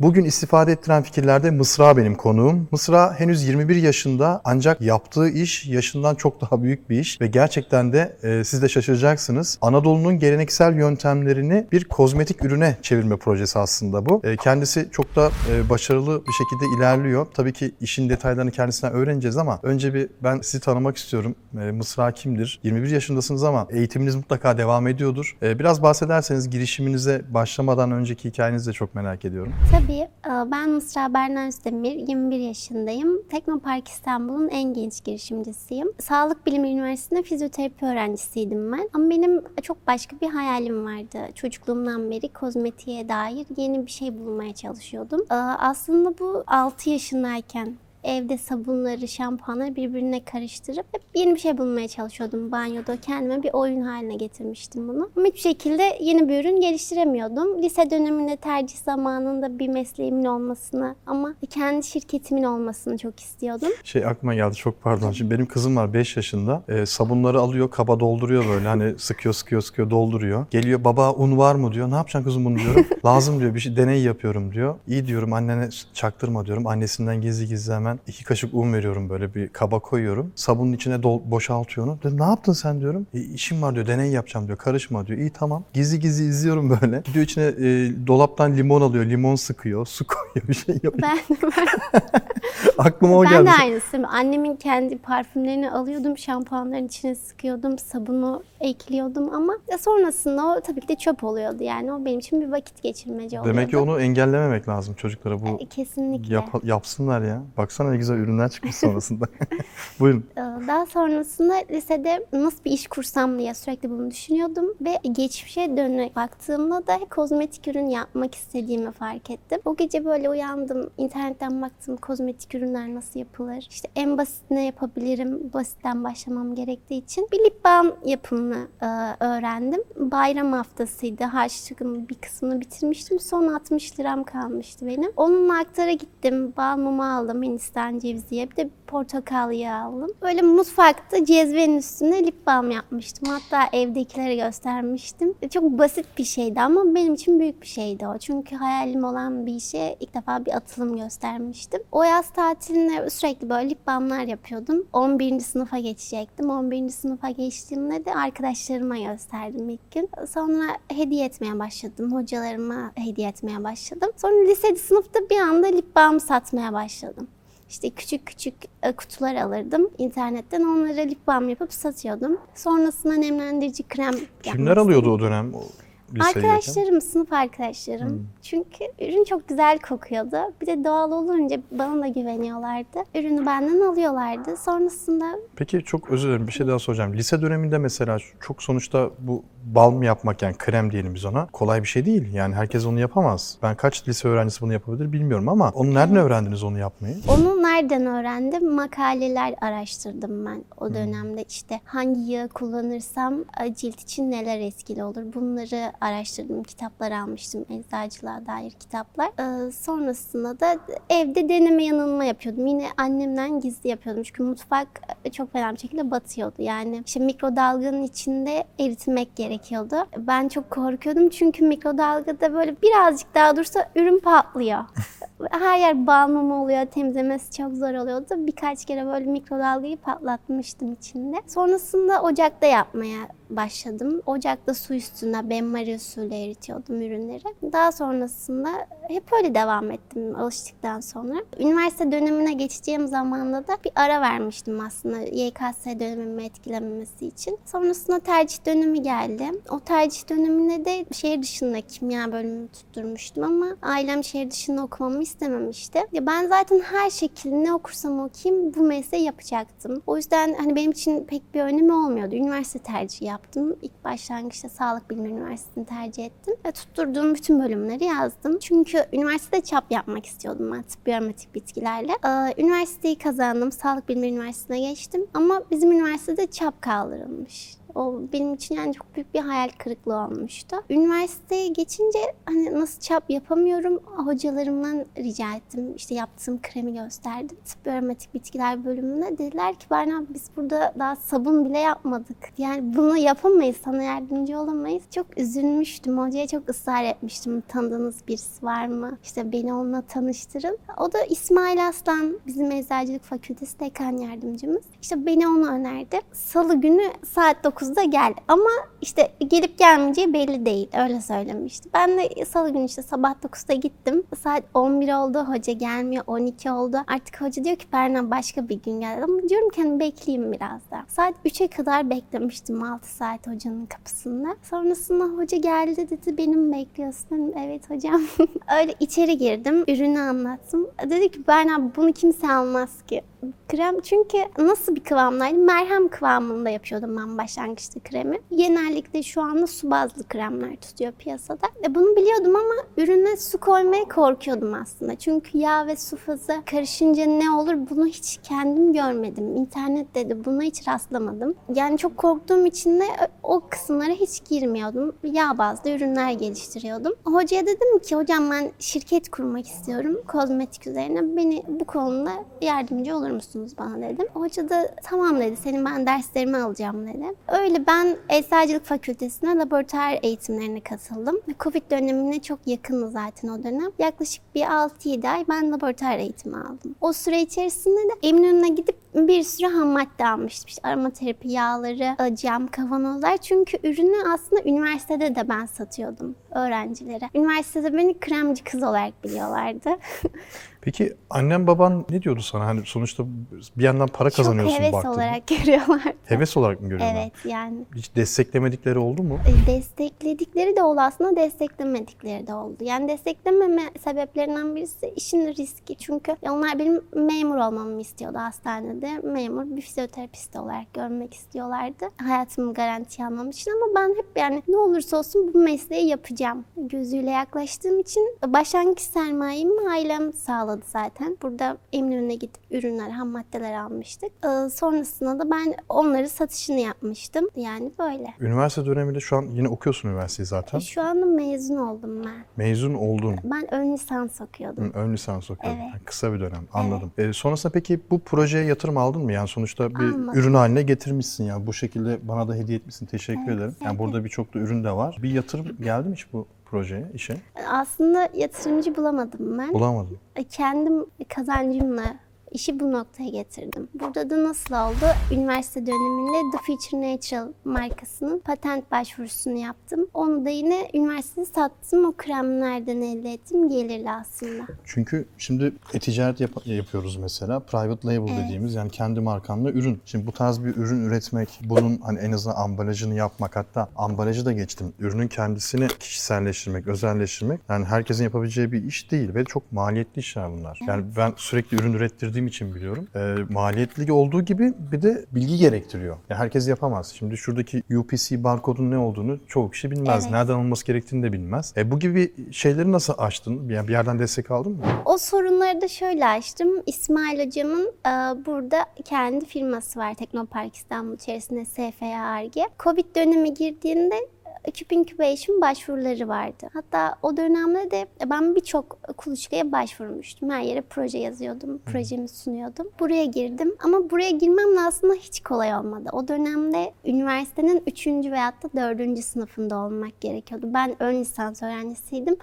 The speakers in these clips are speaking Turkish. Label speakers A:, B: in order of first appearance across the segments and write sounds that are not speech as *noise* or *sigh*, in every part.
A: Bugün istifade ettiren fikirlerde Mısra benim konuğum. Mısra henüz 21 yaşında ancak yaptığı iş yaşından çok daha büyük bir iş ve gerçekten de e, siz de şaşıracaksınız. Anadolu'nun geleneksel yöntemlerini bir kozmetik ürüne çevirme projesi aslında bu. E, kendisi çok da e, başarılı bir şekilde ilerliyor. Tabii ki işin detaylarını kendisinden öğreneceğiz ama önce bir ben sizi tanımak istiyorum. E, Mısra kimdir? 21 yaşındasınız ama eğitiminiz mutlaka devam ediyordur. E, biraz bahsederseniz girişiminize başlamadan önceki hikayenizi de çok merak ediyorum.
B: E, Ben Mısra Berna Özdemir, 21 yaşındayım. Teknopark İstanbul'un en genç girişimcisiyim. Sağlık Bilimi Üniversitesi'nde fizyoterapi öğrencisiydim ben. Ama benim çok başka bir hayalim vardı. Çocukluğumdan beri kozmetiğe dair yeni bir şey bulmaya çalışıyordum. E, Aslında bu 6 yaşındayken evde sabunları, şampuanları birbirine karıştırıp hep yeni bir şey bulmaya çalışıyordum banyoda. Kendime bir oyun haline getirmiştim bunu. Ama hiçbir şekilde yeni bir ürün geliştiremiyordum. Lise döneminde tercih zamanında bir mesleğimin olmasını ama kendi şirketimin olmasını çok istiyordum.
A: Şey aklıma geldi çok pardon. Şimdi benim kızım var 5 yaşında. E, sabunları alıyor kaba dolduruyor böyle hani sıkıyor sıkıyor sıkıyor dolduruyor. Geliyor baba un var mı diyor. Ne yapacaksın kızım bunu diyorum. *laughs* Lazım diyor bir şey deney yapıyorum diyor. İyi diyorum annene çaktırma diyorum. Annesinden gizli gizli hemen iki kaşık un veriyorum böyle bir kaba koyuyorum. Sabunun içine dol, boşaltıyor onu. Dedim, ne yaptın sen diyorum. E, işim var diyor deney yapacağım diyor. Karışma diyor. İyi tamam. Gizli gizli izliyorum böyle. *laughs* Gidiyor içine e, dolaptan limon alıyor. Limon sıkıyor. Su *laughs* koyuyor bir şey yapıyor.
B: Ben, *laughs*
A: Aklıma o
B: ben
A: geldi.
B: de aynısı. Annemin kendi parfümlerini alıyordum, şampuanların içine sıkıyordum, sabunu ekliyordum ama ya sonrasında o tabii ki de çöp oluyordu. Yani o benim için bir vakit geçirmece oluyordu.
A: Demek ki onu engellememek lazım çocuklara. Bu
B: E, Kesinlikle.
A: Yap- yapsınlar ya. Baksana ne güzel ürünler çıkmış sonrasında. *laughs* Buyurun.
B: Ee, Daha sonrasında lisede nasıl bir iş kursam diye sürekli bunu düşünüyordum ve geçmişe dönüp baktığımda da kozmetik ürün yapmak istediğimi fark ettim. O gece böyle uyandım, internetten baktım kozmetik ürünler nasıl yapılır. İşte en basit ne yapabilirim, basitten başlamam gerektiği için bir lip balm yapımını e, öğrendim. Bayram haftasıydı, harçlığımın bir kısmını bitirmiştim. Son 60 liram kalmıştı benim. Onunla aktara gittim, balmumu aldım Hindistan ceviziye, bir de portakal yağı aldım. Böyle mutfakta cezvenin üstüne lip balm yapmıştım. Hatta evdekilere göstermiştim. Çok basit bir şeydi ama benim için büyük bir şeydi o. Çünkü hayalim olan bir işe ilk defa bir atılım göstermiştim. O yaz tatilinde sürekli böyle lip balmlar yapıyordum. 11. sınıfa geçecektim. 11. sınıfa geçtiğimde de arkadaşlarıma gösterdim ilk gün. Sonra hediye etmeye başladım. Hocalarıma hediye etmeye başladım. Sonra lise sınıfta bir anda lip balm satmaya başladım. İşte küçük küçük e, kutular alırdım internetten. Onlara lip balm yapıp satıyordum. Sonrasında nemlendirici krem
A: Kimler alıyordu o dönem? O lisedeyken?
B: Arkadaşlarım, sınıf arkadaşlarım. Çünkü ürün çok güzel kokuyordu. Bir de doğal olunca bana da güveniyorlardı. Ürünü benden alıyorlardı. Sonrasında
A: Peki çok özür dilerim bir şey daha soracağım. Lise döneminde mesela çok sonuçta bu balm yapmak yani krem diyelim biz ona kolay bir şey değil. Yani herkes onu yapamaz. Ben kaç lise öğrencisi bunu yapabilir bilmiyorum ama onu nereden öğrendiniz onu yapmayı?
B: onu nereden öğrendim? Makaleler araştırdım ben o dönemde. İşte hangi yağı kullanırsam e, cilt için neler etkili olur? Bunları araştırdım. Kitaplar almıştım. Eczacılığa dair kitaplar. Ee, sonrasında da evde deneme yanılma yapıyordum. Yine annemden gizli yapıyordum. Çünkü mutfak e, çok fena bir şekilde batıyordu. Yani işte mikrodalganın içinde eritmek gerekiyordu. Ben çok korkuyordum çünkü mikrodalgada böyle birazcık daha dursa ürün patlıyor. *laughs* Her yer balmum oluyor, temizlemesi çok zor oluyordu. Birkaç kere böyle mikrodalgayı patlatmıştım içinde. Sonrasında ocakta yapmaya başladım. Ocakta su üstüne benmari usulü eritiyordum ürünleri. Daha sonrasında hep öyle devam ettim alıştıktan sonra. Üniversite dönemine geçeceğim zamanda da bir ara vermiştim aslında YKS dönemimi etkilememesi için. Sonrasında tercih dönemi geldi. O tercih döneminde de şehir dışında kimya bölümünü tutturmuştum ama ailem şehir dışında okumamı istememişti. Ya ben zaten her şekilde ne okursam okuyayım bu mesleği yapacaktım. O yüzden hani benim için pek bir önemi olmuyordu. Üniversite tercihi yaptım. İlk başlangıçta Sağlık Bilimleri Üniversitesi'ni tercih ettim. Ve tutturduğum bütün bölümleri yazdım. Çünkü üniversitede çap yapmak istiyordum ben tıbbi aromatik bitkilerle. Ee, üniversiteyi kazandım. Sağlık Bilimleri Üniversitesi'ne geçtim. Ama bizim üniversitede çap kaldırılmış. O benim için yani çok büyük bir hayal kırıklığı olmuştu. Üniversiteye geçince hani nasıl çap yapamıyorum hocalarımdan rica ettim. İşte yaptığım kremi gösterdim. Tıp aromatik bitkiler bölümüne dediler ki Berna biz burada daha sabun bile yapmadık. Yani bunu yapamayız, sana yardımcı olamayız. Çok üzülmüştüm. Hocaya çok ısrar etmiştim. Tanıdığınız birisi var mı? İşte beni onunla tanıştırın. O da İsmail Aslan, bizim Eczacılık Fakültesi dekan yardımcımız. İşte beni ona önerdi. Salı günü saat 9'da gel. Ama işte gelip gelmeyeceği belli değil. Öyle söylemişti. Ben de salı günü işte sabah 9'da gittim. Saat 11 oldu. Hoca gelmiyor. 12 oldu. Artık hoca diyor ki Berna başka bir gün gel. Ama diyorum ki hani bekleyeyim biraz daha. Saat 3'e kadar beklemiştim 6 saat hocanın kapısında. Sonrasında hoca geldi dedi benim bekliyorsun. Dedim, evet hocam. *laughs* Öyle içeri girdim. Ürünü anlattım. Dedi ki Berna bunu kimse almaz ki. Krem çünkü nasıl bir kıvamdaydı? Merhem kıvamında yapıyordum ben başlangıçta kremi. Genellikle şu anda su bazlı kremler tutuyor piyasada. E bunu biliyordum ama ürüne su koymaya korkuyordum aslında. Çünkü yağ ve su fazı karışınca ne olur bunu hiç kendim görmedim. İnternette de buna hiç rastlamadım. Yani çok korktuğum için de o kısımlara hiç girmiyordum. Yağ bazlı ürünler geliştiriyordum. Hocaya dedim ki hocam ben şirket kurmak istiyorum kozmetik üzerine. Beni bu konuda yardımcı olur musunuz bana dedim. Hoca da tamam dedi senin ben derslerimi alacağım dedi. Öyle ben Eczacılık Fakültesi'ne laboratuvar eğitimlerine katıldım. Covid dönemine çok yakındı zaten o dönem. Yaklaşık bir 6-7 ay ben laboratuvar eğitimi aldım. O süre içerisinde de Eminönü'ne gidip bir sürü ham madde almıştım. İşte aromaterapi yağları, cam kavanozlar. Çünkü ürünü aslında üniversitede de ben satıyordum öğrencilere. Üniversitede beni kremci kız olarak biliyorlardı. *laughs*
A: Peki annem baban ne diyordu sana? Hani sonuçta bir yandan para kazanıyorsun
B: Çok heves olarak *laughs* görüyorlar.
A: Heves olarak mı görüyorlar?
B: Evet yani
A: Hiç desteklemedikleri oldu mu?
B: E, destekledikleri de oldu aslında desteklemedikleri de oldu. Yani desteklememe sebeplerinden birisi işin riski. Çünkü onlar benim memur olmamı istiyordu hastanede. Memur bir fizyoterapist olarak görmek istiyorlardı. Hayatımı garantiye almam için ama ben hep yani ne olursa olsun bu mesleği yapacağım gözüyle yaklaştığım için başlangıç sermayemi ailem sağladı zaten. Burada Eminönü'ne gidip ürünler, ham maddeler almıştık. Ee, sonrasında da ben onları satışını yapmıştım. Yani böyle.
A: Üniversite döneminde şu an yine okuyorsun üniversiteyi zaten.
B: Şu anda mezun oldum ben.
A: Mezun oldun.
B: Ben ön lisans okuyordum.
A: Hı, Ön lisans okuyordun.
B: Evet.
A: Ha, Kısa bir dönem. Anladım. Ee, sonrasında peki bu projeye yatırım aldın mı? Yani sonuçta bir
B: Almadım.
A: ürün haline getirmişsin ya. Bu şekilde bana da hediye etmişsin. Teşekkür ederim. Yani burada birçok da ürün de var. Bir yatırım geldi mi hiç bu projeye, işe?
B: Aslında yatırımcı bulamadım ben.
A: Bulamadım.
B: Kendim kazancımla işi bu noktaya getirdim. Burada da nasıl oldu? Üniversite döneminde The Future Natural markasının patent başvurusunu yaptım. Onu da yine üniversitede sattım. O kremlerden elde ettim. Gelirli aslında.
A: Çünkü şimdi e-ticaret yap- yapıyoruz mesela. Private label
B: Evet.
A: dediğimiz yani kendi markanla ürün. Şimdi bu tarz bir ürün üretmek, bunun hani en azından ambalajını yapmak hatta ambalajı da geçtim. Ürünün kendisini kişiselleştirmek, özelleştirmek yani herkesin yapabileceği bir iş değil ve çok maliyetli işler bunlar. Yani ben sürekli ürün ürettirdiğim için biliyorum. Ee, maliyetli olduğu gibi bir de bilgi gerektiriyor. Yani herkes yapamaz. Şimdi şuradaki UPC barkodun ne olduğunu çoğu kişi bilmez.
B: Evet.
A: Nereden alınması gerektiğini de bilmez. E, bu gibi şeyleri nasıl açtın? Yani bir yerden destek aldın mı?
B: O sorunları da şöyle açtım. İsmail hocamın e, burada kendi firması var Teknopark İstanbul içerisinde SFA Arge. Covid dönemi girdiğinde Cube Incubation başvuruları vardı. Hatta o dönemde de ben birçok kuluçkaya başvurmuştum. Her yere proje yazıyordum, projemi sunuyordum. Buraya girdim ama buraya girmem de aslında hiç kolay olmadı. O dönemde üniversitenin 3. veyahut da 4. sınıfında olmak gerekiyordu. Ben ön lisans öğrencisiydim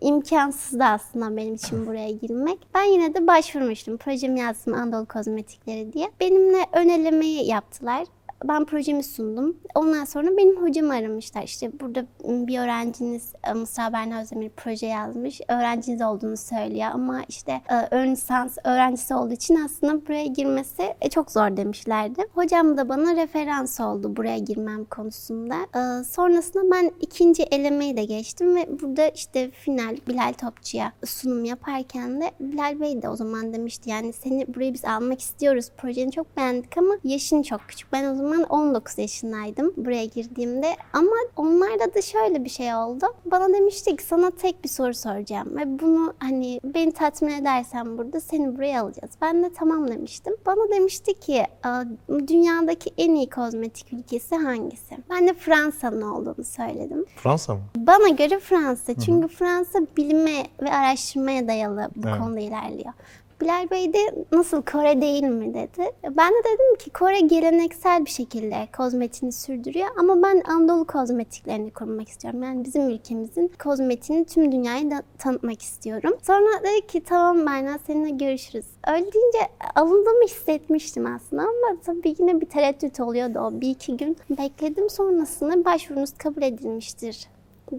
B: imkansızdı aslında benim için buraya girmek. Ben yine de başvurmuştum. Projemi yazdım Anadolu Kozmetikleri diye. Benimle ön elemeyi yaptılar. Ben projemi sundum. Ondan sonra benim hocamı aramışlar. İşte burada bir öğrenciniz e, Mısra Berna Özdemir proje yazmış. Öğrenciniz olduğunu söylüyor ama işte e, ön lisans öğrencisi olduğu için aslında buraya girmesi e, çok zor demişlerdi. Hocam da bana referans oldu buraya girmem konusunda. Sonrasında ben ikinci elemeyi de geçtim ve burada işte final Bilal Topçu'ya sunum yaparken de Bilal Bey de o zaman demişti yani seni buraya biz almak istiyoruz. Projeni çok beğendik ama yaşın çok küçük. Ben o zaman zaman 19 yaşındaydım buraya girdiğimde. Ama onlarda da şöyle bir şey oldu. Bana demişti ki sana tek bir soru soracağım ve bunu hani beni tatmin edersen burada seni buraya alacağız. Ben de tamam demiştim. Bana demişti ki "Aa, dünyadaki en iyi kozmetik ülkesi hangisi? Ben de Fransa'nın olduğunu söyledim.
A: Fransa mı?
B: Bana göre Fransa. Çünkü Fransa bilime ve araştırmaya dayalı bu
A: Evet.
B: konuda ilerliyor. Bilal Bey de nasıl Kore değil mi dedi. Ben de dedim ki Kore geleneksel bir şekilde kozmetiğini sürdürüyor ama ben Anadolu kozmetiklerini kurmak istiyorum. Yani bizim ülkemizin kozmetiğini tüm dünyaya da tanıtmak istiyorum. Sonra dedi ki tamam Berna seninle görüşürüz. Öyle deyince alındığımı hissetmiştim aslında ama tabii yine bir tereddüt oluyordu o bir iki gün. Bekledim sonrasında başvurunuz kabul edilmiştir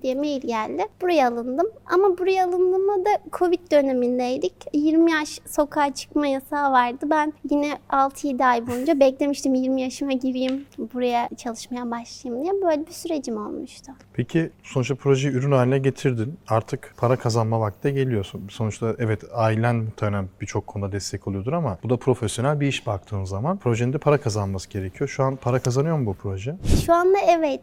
B: diye mail geldi. Buraya alındım. Ama buraya alındığımda da Covid dönemindeydik. 20 yaş sokağa çıkma yasağı vardı. Ben yine 6-7 ay boyunca *laughs* beklemiştim 20 yaşıma gireyim, buraya çalışmaya başlayayım diye. Böyle bir sürecim olmuştu.
A: Peki sonuçta projeyi ürün haline getirdin. Artık para kazanma vakti geliyor. Sonuçta evet ailen muhtemelen birçok konuda destek oluyordur ama bu da profesyonel bir iş baktığın zaman. Projenin de para kazanması gerekiyor. Şu an para kazanıyor mu bu proje?
B: Şu anda evet,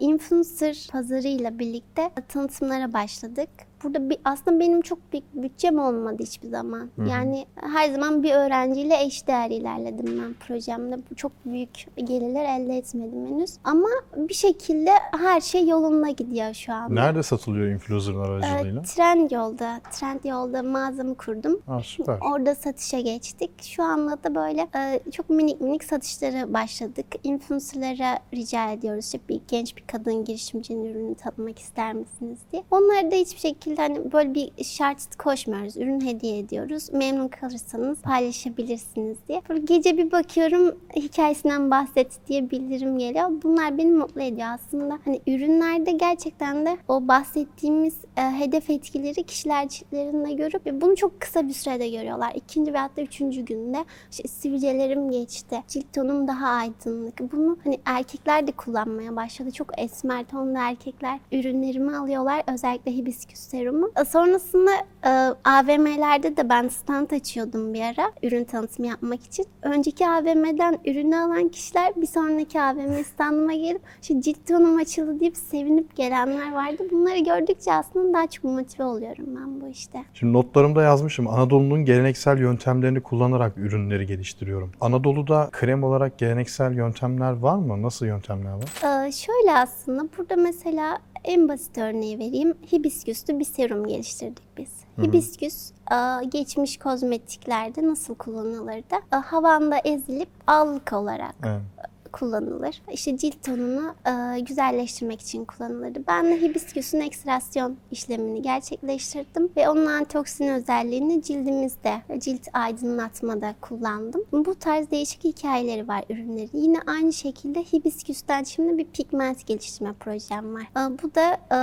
B: influencer pazarıyla birlikte tanıtımlara başladık. Burada bir, aslında benim çok büyük bütçem olmadı hiçbir zaman. Yani her zaman bir öğrenciyle eşdeğer ilerledim ben projemde. Çok büyük gelirler elde etmedim henüz. Ama bir şekilde her şey yolunda gidiyor şu anda.
A: Nerede satılıyor influencer'ın aracılığıyla?
B: Ee, Trend yolda, Trend yolda mağazamı kurdum.
A: Aa, süper.
B: Orada satışa geçtik. Şu anda da böyle e, çok minik minik satışlara başladık. Influencer'lara rica ediyoruz. İşte bir genç bir kadın girişimcinin ürünü tanıtmak ister misiniz diye. Onlara da hiçbir şekilde hani böyle bir şart koşmuyoruz. Ürün hediye ediyoruz. Memnun kalırsanız paylaşabilirsiniz diye. Böyle gece bir bakıyorum hikayesinden bahset diye bildirim geliyor. Bunlar beni mutlu ediyor aslında. Hani ürünlerde gerçekten de o bahsettiğimiz e, hedef etkileri kişiler ciltlerinde görüp bunu çok kısa bir sürede görüyorlar. İkinci ve hatta üçüncü günde işte sivilcelerim geçti, cilt tonum daha aydınlık. Bunu hani erkekler de kullanmaya başladı. Çok esmer tonlu erkekler ürünlerimi alıyorlar. Özellikle hibisküs serumu. E, Sonrasında e, AVM'lerde de ben stand açıyordum bir ara ürün tanıtımı yapmak için. Önceki AVM'den ürünü alan kişiler bir sonraki AVM standıma gelip işte cilt tonum açıldı deyip sevinip gelenler vardı. Bunları gördükçe aslında daha çok motive oluyorum ben bu işte.
A: Şimdi notlarımda yazmışım. Anadolu'nun geleneksel yöntemlerini kullanarak ürünleri geliştiriyorum. Anadolu'da krem olarak geleneksel yöntemler var mı? Nasıl yöntemler var?
B: Ee, şöyle aslında burada mesela en basit örneği vereyim. Hibisküslü bir serum geliştirdik biz. Hibisküs e, geçmiş kozmetiklerde nasıl kullanılırdı? E, Havanda ezilip allık olarak
A: Evet.
B: Kullanılır. İşte cilt tonunu e, güzelleştirmek için kullanılırdı. Ben de hibisküsün ekstrasyon işlemini gerçekleştirdim ve onun antioksidan özelliğini cildimizde, cilt aydınlatmada kullandım. Bu tarz değişik hikayeleri var ürünlerin. Yine aynı şekilde hibisküsten şimdi bir pigment geliştirme projem var. E, bu da e,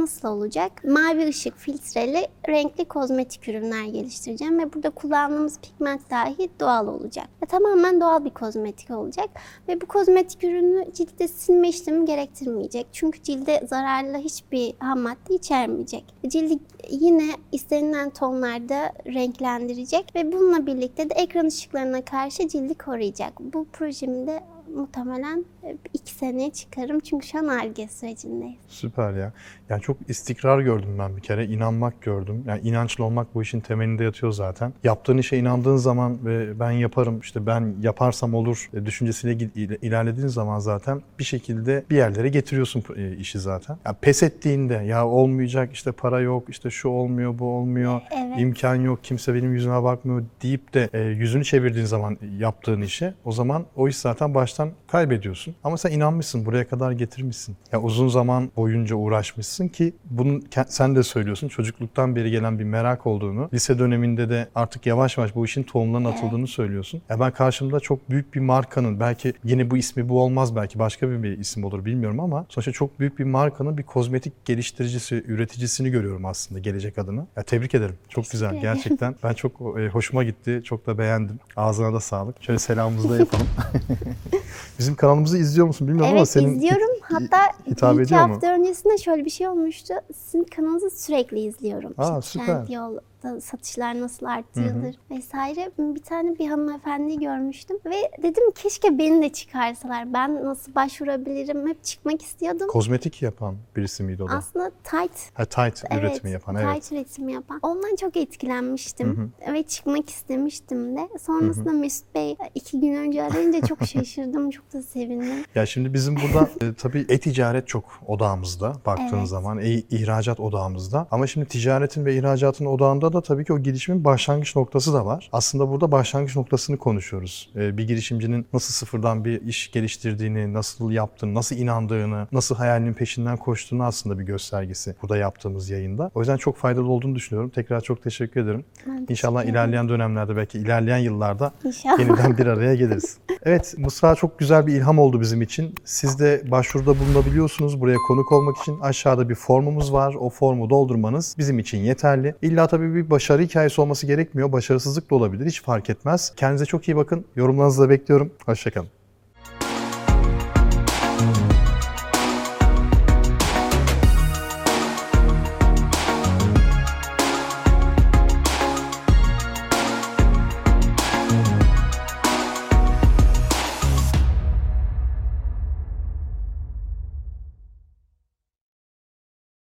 B: nasıl olacak? Mavi ışık filtreli renkli kozmetik ürünler geliştireceğim ve burada kullandığımız pigment dahi doğal olacak. Ve tamamen doğal bir kozmetik olacak ve bu kozmetik ürünü ciltte silme işlemi gerektirmeyecek. Çünkü cilde zararlı hiçbir ham madde içermeyecek. Cildi yine istenilen tonlarda renklendirecek ve bununla birlikte de ekran ışıklarına karşı cildi koruyacak. Bu projemi de muhtemelen e, iki seneye çıkarım çünkü şu an ARGE sürecindeyiz.
A: Süper ya. Yani çok istikrar gördüm ben bir kere. İnanmak gördüm. Yani inançlı olmak bu işin temelinde yatıyor zaten. Yaptığın işe inandığın zaman ve ben yaparım işte ben yaparsam olur e, düşüncesiyle ilerlediğin zaman zaten bir şekilde bir yerlere getiriyorsun e, işi zaten. Yani pes ettiğinde ya olmayacak işte para yok işte şu olmuyor bu olmuyor
B: Evet.
A: imkan yok kimse benim yüzüme bakmıyor deyip de e, yüzünü çevirdiğin zaman yaptığın işe o zaman o iş zaten baştan kaybediyorsun. Ama sen inanmışsın buraya kadar getirmişsin. Ya uzun zaman boyunca uğraşmışsın ki bunun sen de söylüyorsun çocukluktan beri gelen bir merak olduğunu. Lise döneminde de artık yavaş yavaş bu işin tohumlarının atıldığını söylüyorsun. Ya ben karşımda çok büyük bir markanın belki yine bu ismi bu olmaz belki başka bir, bir isim olur bilmiyorum ama sonuçta çok büyük bir markanın bir kozmetik geliştiricisi, üreticisini görüyorum aslında gelecek adına. Ya tebrik ederim. Çok güzel gerçekten. Ben çok e, hoşuma gitti. Çok da beğendim. Ağzına da sağlık. Şöyle selamımızı da yapalım. *laughs* Bizim kanalımızı izliyor musun bilmiyorum ama
B: evet
A: senin
B: izliyorum. Hatta
A: hitap
B: iki
A: ediyor mu?
B: hafta öncesinde şöyle bir şey olmuştu. Sizin kanalınızı sürekli izliyorum.
A: Aa,
B: İşte
A: süper.
B: Trendyol'da satışlar nasıl arttığıdır vesaire. Bir tane bir hanımefendiyi görmüştüm ve dedim keşke beni de çıkarsalar. Ben nasıl başvurabilirim? Hep çıkmak istiyordum.
A: kozmetik yapan birisi miydi o da?
B: Aslında tight
A: Ha, tight
B: Evet,
A: üretimi yapan evet.
B: tight üretimi yapan. Ondan çok etkilenmiştim ve çıkmak istemiştim de. Sonrasında Mesut Bey iki gün önce arayınca çok *laughs* şaşırdım, çok da sevindim.
A: Ya şimdi bizim burada e, tabii e-ticaret çok odağımızda baktığın
B: Evet.
A: zaman e- ihracat odağımızda. Ama şimdi ticaretin ve ihracatın odağında da tabii ki o girişimin başlangıç noktası da var. Aslında burada başlangıç noktasını konuşuyoruz. E, bir girişimcinin nasıl sıfırdan bir iş geliştirdiğini, nasıl yaptığını, nasıl inandığını, nasıl hayalinin peşinden koştuğunu aslında bir göstergesi burada yaptığımız yayında. O yüzden çok faydalı olduğunu düşünüyorum. Tekrar çok teşekkür ederim.
B: Ben
A: İnşallah
B: teşekkür
A: ilerleyen dönemlerde belki ilerleyen yıllarda
B: İnşallah.
A: yeniden bir araya geliriz. *laughs* Evet Mısra çok güzel bir ilham oldu bizim için. Siz de başvuruda bulunabiliyorsunuz. Buraya konuk olmak için aşağıda bir formumuz var. O formu doldurmanız bizim için yeterli. İlla tabii bir başarı hikayesi olması gerekmiyor. Başarısızlık da olabilir. Hiç fark etmez. Kendinize çok iyi bakın. Yorumlarınızı da bekliyorum. Hoşçakalın.